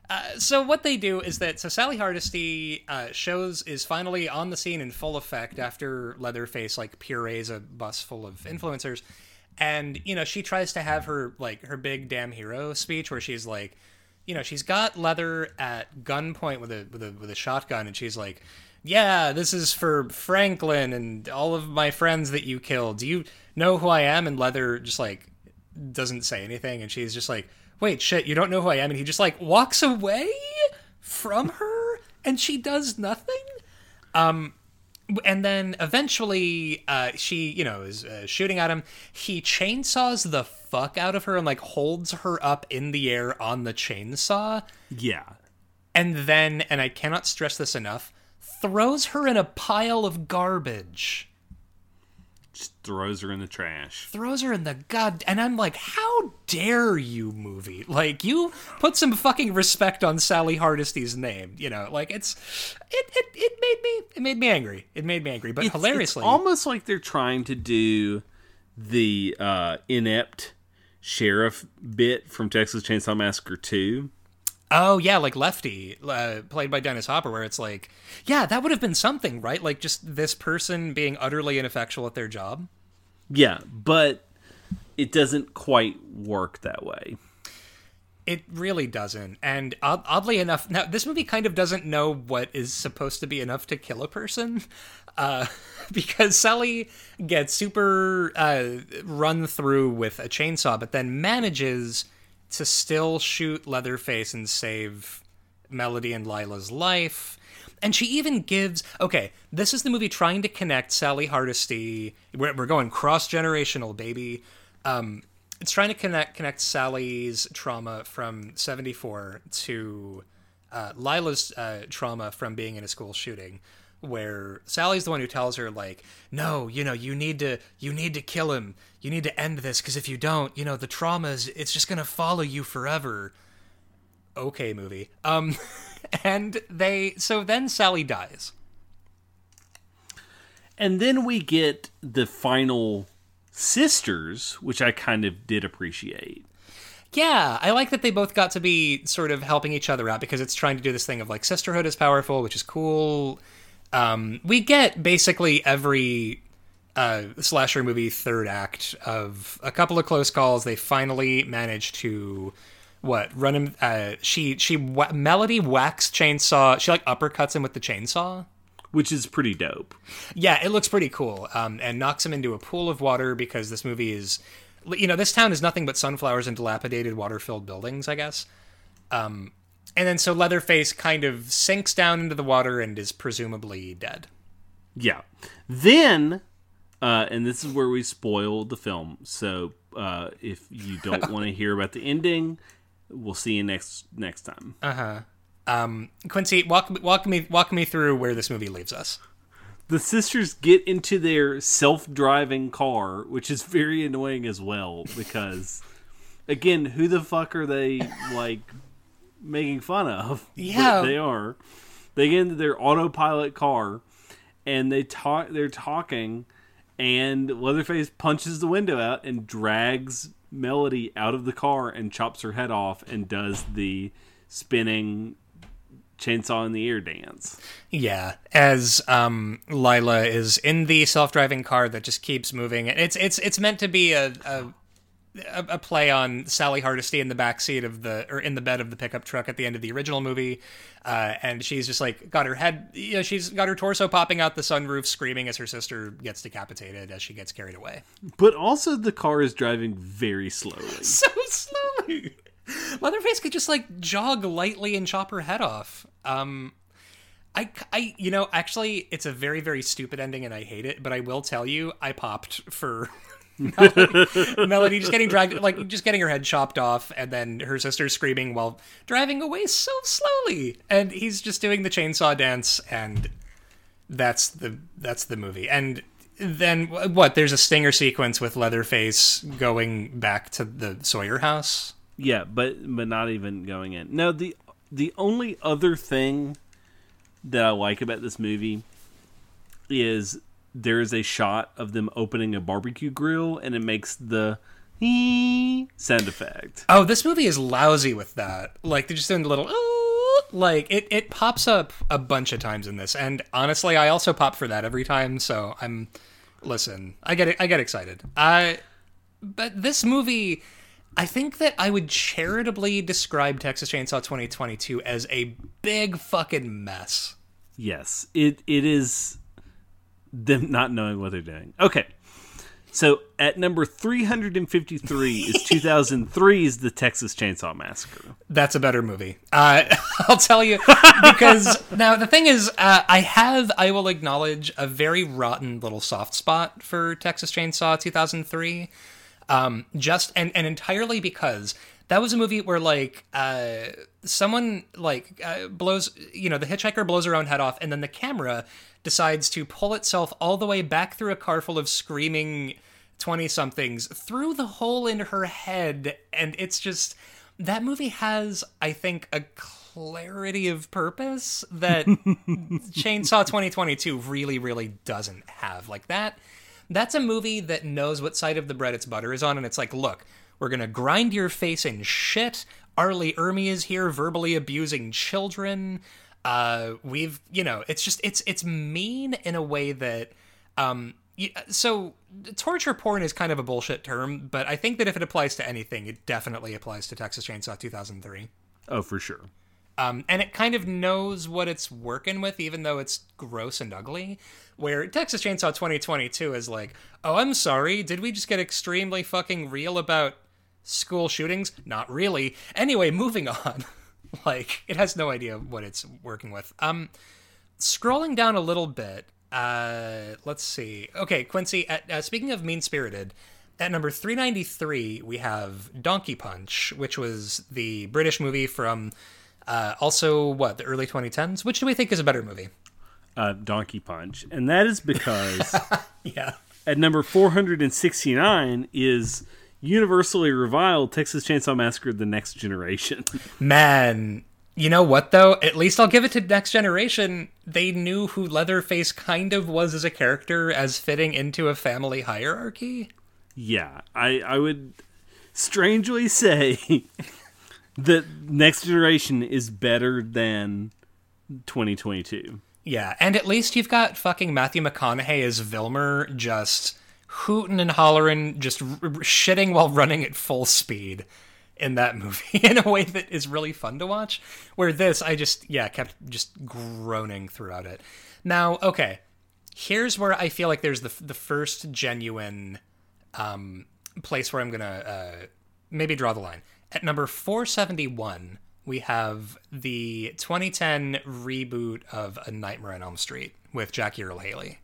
uh, so what they do is that so Sally Hardesty uh, shows is finally on the scene in full effect after Leatherface like purees a bus full of influencers, and you know she tries to have her like her big damn hero speech where she's like you know, she's got Leather at gunpoint with a with a with a shotgun, and she's like, "Yeah, this is for Franklin and all of my friends that you killed. Do you know who I am?" And Leather just like doesn't say anything, and she's just like, "Wait, shit, you don't know who I am?" And he just like walks away from her, and she does nothing. Um, and then eventually uh, she you know is uh, shooting at him. He chainsaws the fuck out of her and like holds her up in the air on the chainsaw. Yeah. and then and i cannot stress this enough throws her in a pile of garbage Just throws her in the trash. throws her in the god and i'm like how dare you movie like you put some fucking respect on sally hardesty's name you know like it's it it, it made me it made me angry it made me angry but It's- hilariously It's almost like they're trying to do the uh, inept sheriff bit from Texas Chainsaw Massacre 2. Oh yeah, like Lefty, uh, played by Dennis Hopper, where it's like, yeah, that would have been something, right? Like just this person being utterly ineffectual at their job. Yeah, but it doesn't quite work that way. It really doesn't. And odd- oddly enough, now this movie kind of doesn't know what is supposed to be enough to kill a person, (laughs) uh, (laughs) because Sally gets super uh, run through with a chainsaw, but then manages to still shoot Leatherface and save Melody and Lila's life. And she even gives okay, this is the movie trying to connect Sally Hardesty. We're, we're going cross generational, baby. Um, it's trying to connect connect Sally's trauma from '74 to uh, Lila's uh, trauma from being in a school shooting, where Sally's the one who tells her like, "No, you know, you need to you need to kill him. You need to end this because if you don't, you know, the trauma is it's just gonna follow you forever." Okay, movie. Um, (laughs) and they so then Sally dies. And then we get the final sisters, which I kind of did appreciate. Yeah, I like that they both got to be sort of helping each other out because it's trying to do this thing of like sisterhood is powerful, which is cool. Um, we get basically every uh, slasher movie third act of a couple of close calls. They finally manage to what run him. Uh, she she wha- Melody whacks chainsaw. She like uppercuts him with the chainsaw. Which is pretty dope. Yeah, it looks pretty cool. Um, and knocks him into a pool of water because this movie is, you know, this town is nothing but sunflowers and dilapidated water-filled buildings, I guess. Um, and then so Leatherface kind of sinks down into the water and is presumably dead. Yeah. Then, uh, and this is where we spoil the film. So uh, if you don't (laughs) want to hear about the ending, we'll see you next next time. Uh huh. Um, Quincy, walk walk me walk me through where this movie leaves us. the sisters get into their self-driving car, which is very annoying as well because again, who the fuck are they like making fun of? (laughs) Yeah. they are. They get into their autopilot car and they talk they're talking and Leatherface punches the window out and drags Melody out of the car and chops her head off and does the spinning chainsaw in the ear dance. Yeah, as um, Lila is in the self-driving car that just keeps moving. It's it's it's meant to be a, a a, a play on Sally Hardesty in the back seat of the or in the bed of the pickup truck at the end of the original movie, uh, and she's just like got her head, you know, she's got her torso popping out the sunroof, screaming as her sister gets decapitated as she gets carried away. But also, the car is driving very slowly. (laughs) So slowly. Leatherface could just like jog lightly and chop her head off. Um, I, I, you know, actually, it's a very, very stupid ending, and I hate it. But I will tell you, I popped for (laughs) Melody, just getting dragged, like just getting her head chopped off, and then her sister screaming while driving away so slowly, and he's just doing the chainsaw dance, and that's the that's the movie. And then what? There's a stinger sequence with Leatherface going back to the Sawyer house. Yeah, but but not even going in. No, the the only other thing that I like about this movie is there is a shot of them opening a barbecue grill and it makes the sound effect. Oh, this movie is lousy with that. Like they're just doing the little like it it pops up a bunch of times in this and honestly I also pop for that every time, so I'm listen, I get it I get excited. I but this movie I think that I would charitably describe Texas Chainsaw 2022 as a big fucking mess. Yes, it it is them not knowing what they're doing. Okay. So at number 353 is (laughs) 2003's The Texas Chainsaw Massacre. That's a better movie. Uh, (laughs) I'll tell you because (laughs) now the thing is, uh, I have, I will acknowledge a very rotten little soft spot for Texas Chainsaw 2003. Um, just and and entirely because that was a movie where like uh, someone like uh, blows you know the hitchhiker blows her own head off and then the camera decides to pull itself all the way back through a car full of screaming 20 somethings through the hole in her head and it's just that movie has i think a clarity of purpose that (laughs) chainsaw 2022 really really doesn't have like that that's a movie that knows what side of the bread its butter is on, and it's like, look, we're gonna grind your face in shit. R. Lee Ermey is here verbally abusing children. Uh, we've, you know, it's just it's it's mean in a way that, um, so torture porn is kind of a bullshit term, but I think that if it applies to anything, it definitely applies to Texas Chainsaw 2003. Oh, for sure. Um, and it kind of knows what it's working with, even though it's gross and ugly. Where Texas Chainsaw 2022 is like, oh, I'm sorry, did we just get extremely fucking real about school shootings? Not really. Anyway, moving (laughs) on. (laughs) like, it has no idea what it's working with. Um, scrolling down a little bit, uh, let's see. Okay, Quincy, at, uh, speaking of mean spirited, at number 393, we have Donkey Punch, which was the British movie from uh, also, what the early 2010s? Which do we think is a better movie? Uh, Donkey Punch, and that is because (laughs) yeah, at number 469 is universally reviled Texas Chainsaw Massacre: The Next Generation. (laughs) Man, you know what though? At least I'll give it to Next Generation. They knew who Leatherface kind of was as a character, as fitting into a family hierarchy. Yeah, I I would strangely say (laughs) the next generation is better than 2022. Yeah, and at least you've got fucking Matthew McConaughey as Vilmer just hooting and hollering, just r- shitting while running at full speed in that movie (laughs) in a way that is really fun to watch. Where this, I just, yeah, kept just groaning throughout it. Now, okay, here's where I feel like there's the, the first genuine um, place where I'm going to uh, maybe draw the line. At number 471, we have the 2010 reboot of A Nightmare on Elm Street with Jackie Earle Haley.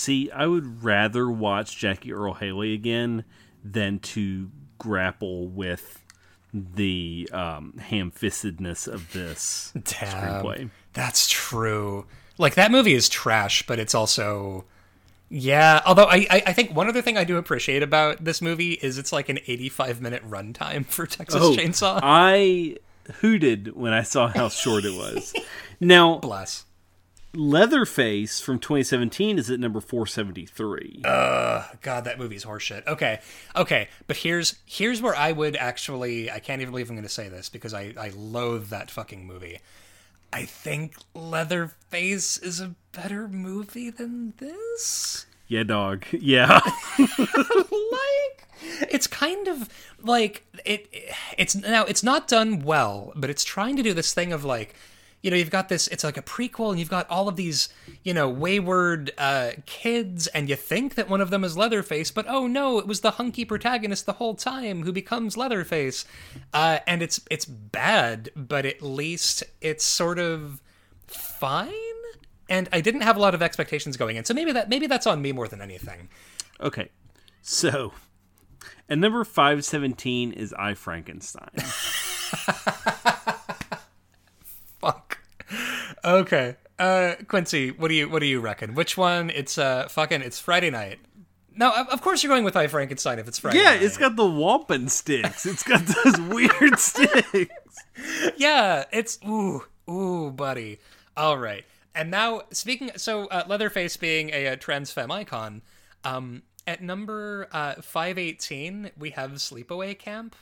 See, I would rather watch Jackie Earle Haley again than to grapple with the um, ham-fistedness of this (laughs) Damn, screenplay. That's true. Like that movie is trash, but it's also yeah, although I, I think one other thing I do appreciate about this movie is it's like an 85 minute runtime for Texas oh, Chainsaw. I hooted when I saw how short it was. (laughs) Now, bless. Leatherface from 2017 is at number 473. Uh, God, that movie's horseshit. Okay, okay, but here's here's where I would actually I can't even believe I'm going to say this because I I loathe that fucking movie. I think Leatherface is a better movie than this. Yeah, dog. Yeah. (laughs) like it's kind of like it it's now it's not done well but it's trying to do this thing of like you know you've got this it's like a prequel and you've got all of these you know wayward uh, kids and you think that one of them is leatherface but oh no it was the hunky protagonist the whole time who becomes leatherface. Uh, and it's it's bad but at least it's sort of fine and i didn't have a lot of expectations going in. So maybe that maybe that's on me more than anything. Okay, so and number five seventeen is I Frankenstein. (laughs) Okay. Uh, Quincy, what do you what do you reckon? Which one? It's uh fucking it's Friday night. No, of course you're going with I Frankenstein if it's Friday. yeah, night. it's got the wampum sticks. It's got those (laughs) weird sticks. yeah. It's ooh ooh buddy. All right. And now speaking, so uh, Leatherface being a, a trans femme icon, um, at number uh, five eighteen we have Sleepaway Camp.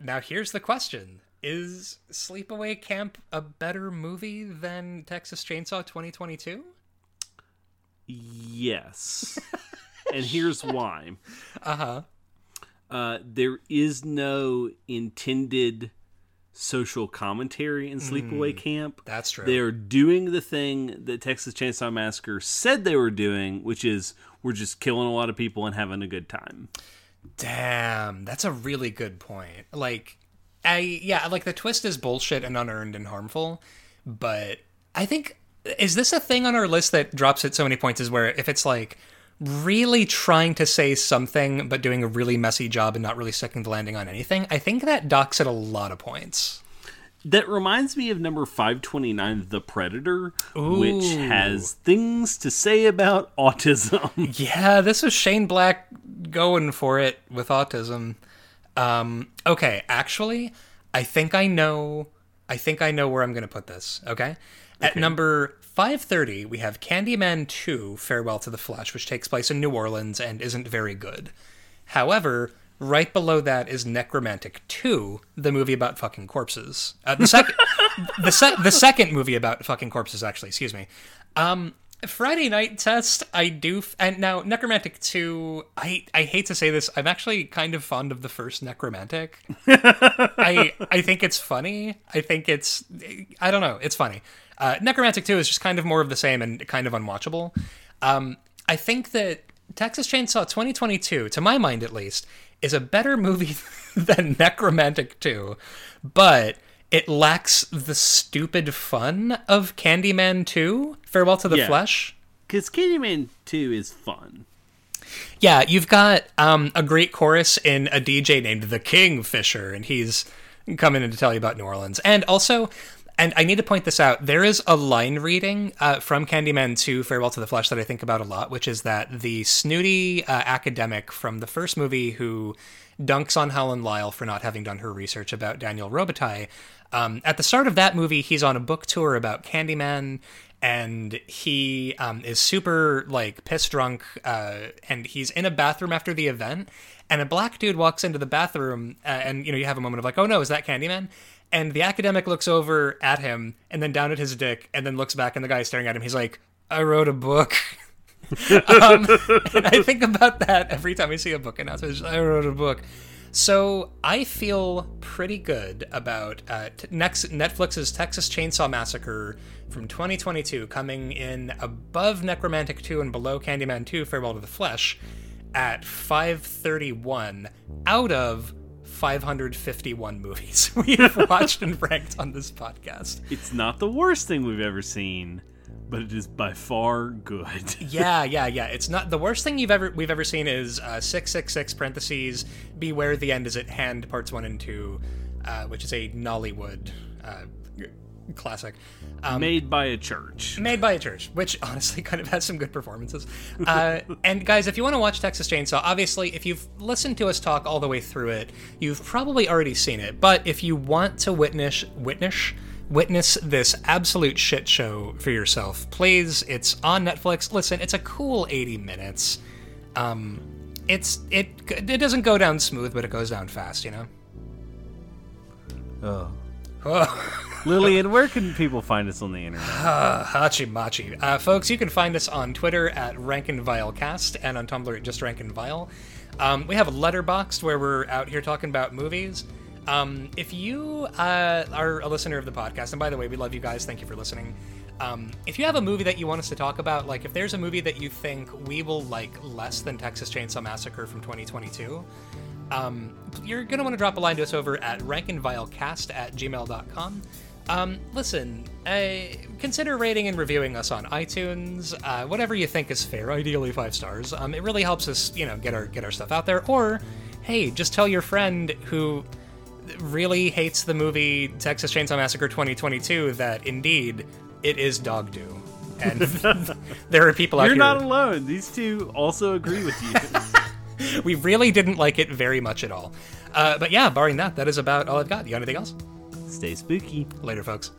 Now here's the question: Is Sleepaway Camp a better movie than Texas Chainsaw 2022? Yes, (laughs) and here's why. Uh-huh. Uh There is no intended social commentary in Sleepaway Camp. That's true. They are doing the thing that Texas Chainsaw Massacre said they were doing, which is we're just killing a lot of people and having a good time. Damn, that's a really good point. Like, I yeah, like the twist is bullshit and unearned and harmful, but I think is this a thing on our list that drops at so many points is where if it's like really trying to say something but doing a really messy job and not really sticking the landing on anything, I think that docks at a lot of points. That reminds me of number 529, The Predator, which has things to say about (laughs) autism. Yeah, this was Shane Black going for it with autism. Um, okay, actually, I think I know. I think I know where I'm going to put this. Okay, at number 530, we have Candyman 2: Farewell to the Flesh, which takes place in New Orleans and isn't very good. However, right below that is Nekromantik 2, the movie about fucking corpses. Uh, the second, (laughs) the, se- the second movie about fucking corpses, actually. Excuse me. Um, Friday Night Test, I do, f- and now Nekromantik Two. I I hate to say this, I'm actually kind of fond of the first Nekromantik. (laughs) I I think it's funny. I think it's, I don't know, it's funny. Uh, Nekromantik Two is just kind of more of the same and kind of unwatchable. Um, I think that Texas Chainsaw 2022, to my mind at least, is a better movie (laughs) than Nekromantik 2, but it lacks the stupid fun of Candyman 2, Farewell to the Yeah. Flesh. Because Candyman 2 is fun. Yeah, you've got um, a great chorus in a DJ named the Kingfisher, and he's coming in to tell you about New Orleans. And also, and I need to point this out, there is a line reading uh, from Candyman 2 Farewell to the Flesh that I think about a lot, which is that the snooty uh, academic from the first movie who dunks on Helen Lyle for not having done her research about Daniel Robitaille. Um, at the start of that movie, he's on a book tour about Candyman, and he um, is super like piss drunk, uh, and he's in a bathroom after the event, and a black dude walks into the bathroom, uh, and you know you have a moment of like, oh no, is that Candyman? And the academic looks over at him, and then down at his dick, and then looks back, and the guy's staring at him. He's like, I wrote a book. (laughs) um, (laughs) and I think about that every time I see a book announcement. I wrote a book. So I feel pretty good about uh, t- next Netflix's Texas Chainsaw Massacre from 2022 coming in above Nekromantik 2 and below Candyman 2 Farewell to the Flesh at 531 out of 551 (laughs) movies we've watched and ranked on this podcast. It's not the worst thing we've ever seen, but it is by far good. (laughs) Yeah, yeah, yeah. It's not the worst thing you've ever we've ever seen is uh, six six six parentheses. Beware the end is at hand. Parts one and two, uh, which is a Nollywood uh, classic. Um, Made by a church. made by a church, which (laughs) honestly kind of has some good performances. Uh, and guys, if you want to watch Texas Chainsaw, obviously, if you've listened to us talk all the way through it, you've probably already seen it. But if you want to witness, witness, witness this absolute shit show for yourself, please, it's on Netflix. Listen, it's a cool 80 minutes. Um, it's it it doesn't go down smooth, but it goes down fast. You know. Oh. (laughs) Lillian, where can people find us on the internet? (sighs) Hachi Machi. Uh, folks, you can find us on Twitter at Rank and Vile Cast and on Tumblr at just Rank and Vile. Um, we have a letterboxd where we're out here talking about movies. Um, if you uh, are a listener of the podcast, and by the way, we love you guys. Thank you for listening. Um, if you have a movie that you want us to talk about, like if there's a movie that you think we will like less than Texas Chainsaw Massacre from 2022, um, you're going to want to drop a line to us over at rankandvilecast at gmail.com. Um, listen, uh, consider rating and reviewing us on iTunes. Uh, whatever you think is fair, ideally five stars. Um, it really helps us, you know, get our get our stuff out there. Or, hey, just tell your friend who really hates the movie Texas Chainsaw Massacre 2022 that indeed it is dog do. And (laughs) there are people out You're here. not alone. These two also agree with you. (laughs) we really didn't like it very much at all. Uh, but yeah, barring that, that is about all I've got. You got anything else? Stay spooky. Later, folks.